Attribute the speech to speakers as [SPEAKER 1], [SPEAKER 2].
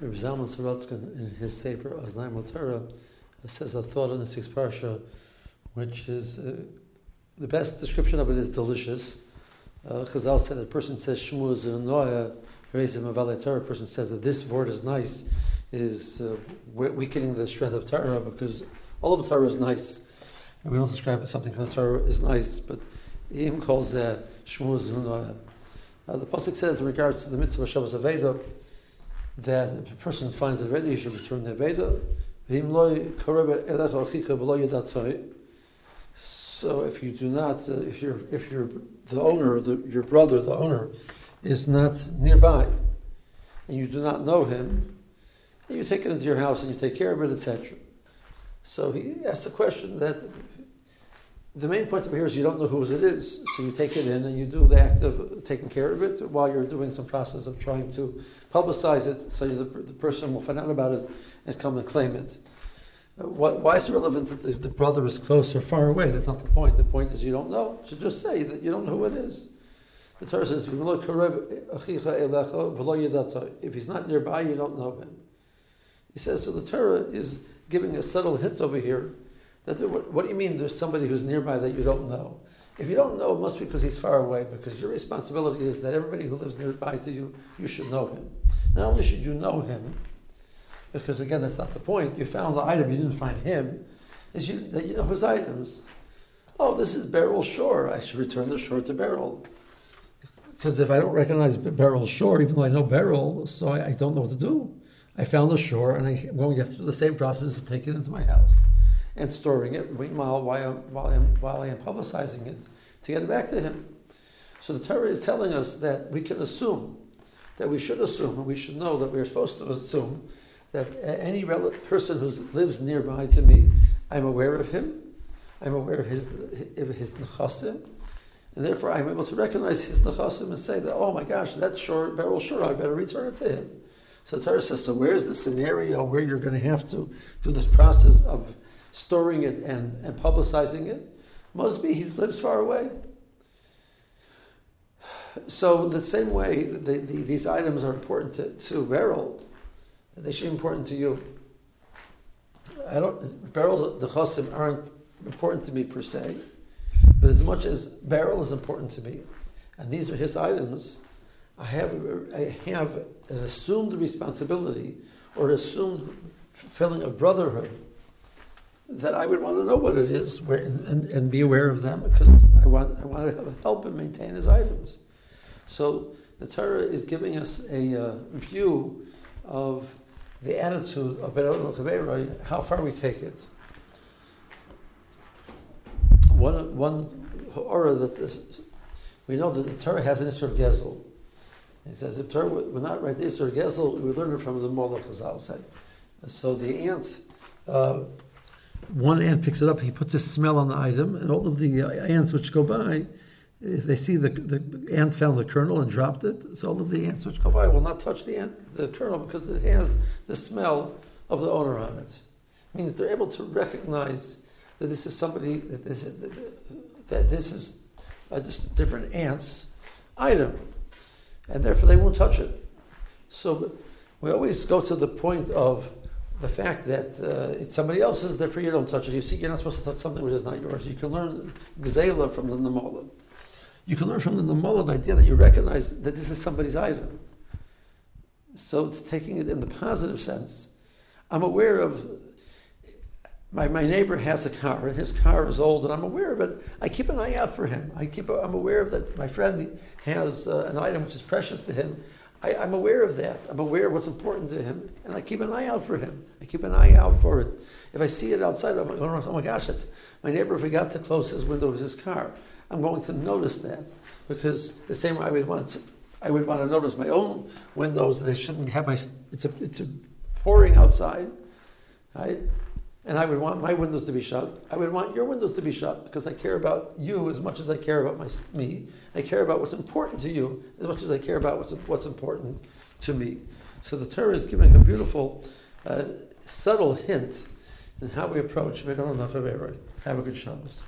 [SPEAKER 1] Rabbi Zalman Sorotzkin, in his Sefer Aznaim Torah, says a thought on the sixth parsha, which is uh, the best description of it is delicious. Uh, Chazal said that a person says Shmu Zenoya, Reizim Avale Torah, a person says that this word is nice, is uh, weakening the strength of Torah because all of the Torah is nice. And we don't describe something from the Torah is nice, but he calls that Shmu Zenoya. Uh, the Pasuk says in regards to the mitzvah of Hashavas Aveda, that a person finds a ready, he should return the Aveda. So if you do not, uh, if you're if you're the owner, the, your brother, the owner, is not nearby, and you do not know him, you take it into your house and you take care of it, etc. So he asked a question that the main point of here is you don't know whose it is, so you take it in and you do the act of taking care of it while you're doing some process of trying to publicize it, so the, the person will find out about it and come and claim it. Uh, why is it relevant that the, the, brother is close or far away? That's not the point. The point is you don't know. So just say that you don't know who it is. The Torah says, if he's not nearby, you don't know him. He says, so the Torah is giving a subtle hint over here that what, what do you mean there's somebody who's nearby that you don't know? If you don't know, it must be because he's far away, because your responsibility is that everybody who lives nearby to you, you should know him. Not only should you know him, because again, that's not the point. You found the item, you didn't find him, is you, that you know his items. Oh, this is Beryl Shore. I should return the shore to Beryl. Because if I don't recognize Beryl Shore, even though I know Beryl, so I, I don't know what to do. I found the shore, and I'm going to have to do the same process of taking it into my house and storing it. Meanwhile, while, while, I'm, while I am publicizing it, to get it back to him. So the Torah is telling us that we can assume, that we should assume, and we should know that we are supposed to assume that any person who lives nearby to me, I'm aware of him, I'm aware of his, his nechasim, and therefore I'm able to recognize his nechasim and say that, oh my gosh, that's short, Beryl sure, I better return it to him. So the Torah says, so where's the scenario where you're going to have to do this process of storing it and, and publicizing it. Must be he lives far away. So the same way the, the, these items are important to, to Beryl, they should be important to you. I don't Beryl's nechasim aren't important to me per se, but as much as Beryl is important to me, and these are his items, I have I have an assumed responsibility or assumed feeling of brotherhood that I would want to know what it is where, and, and, be aware of them because I want, I want to help him maintain his items. So the Torah is giving us a uh, view of the attitude of Chaverai, how far we take it. One, one aura that we know that the Torah has an Isser Gezel. He says if Torah would not write the Isser Gezel, we would learn it from the Mola Chazal said. So the ant uh, one ant picks it up, he puts a smell on the item, and all of the uh, ants which go by, if they see the, the ant found the kernel and dropped it, so all of the ants which go by will not touch the ant, the kernel because it has the smell of the owner on it. it means they're able to recognize that this is somebody that this is, that this is a different ant's item, and therefore they won't touch it. So we always go to the point of the fact that uh, it's somebody else's, therefore you don't touch it. You see, you're not supposed to touch something which is not yours. You can learn gzela from the namola. You can learn from the namola the idea that you recognize that this is somebody's item. So it's taking it in the positive sense. I'm aware of my, my neighbor has a car and his car is old and I'm aware of it. I keep an eye out for him. I keep I'm aware of that my friend has uh, an item which is precious to him I, am aware of that. I'm aware of what's important to him, and I keep an eye out for him. I keep an eye out for it. If I see it outside, I'm going, oh my gosh, it's my neighbor forgot to close his window with his car. I'm going to notice that because the same way I would want to, I would want to notice my own windows. They shouldn't have my. It's a, it's a pouring outside, right? And I would want my windows to be shut. I would want your windows to be shut because I care about you as much as I care about my, me. I care about what's important to you as much as I care about what's, what's important to me. So the Torah is giving a beautiful, uh, subtle hint in how we approach Have a good Shabbos.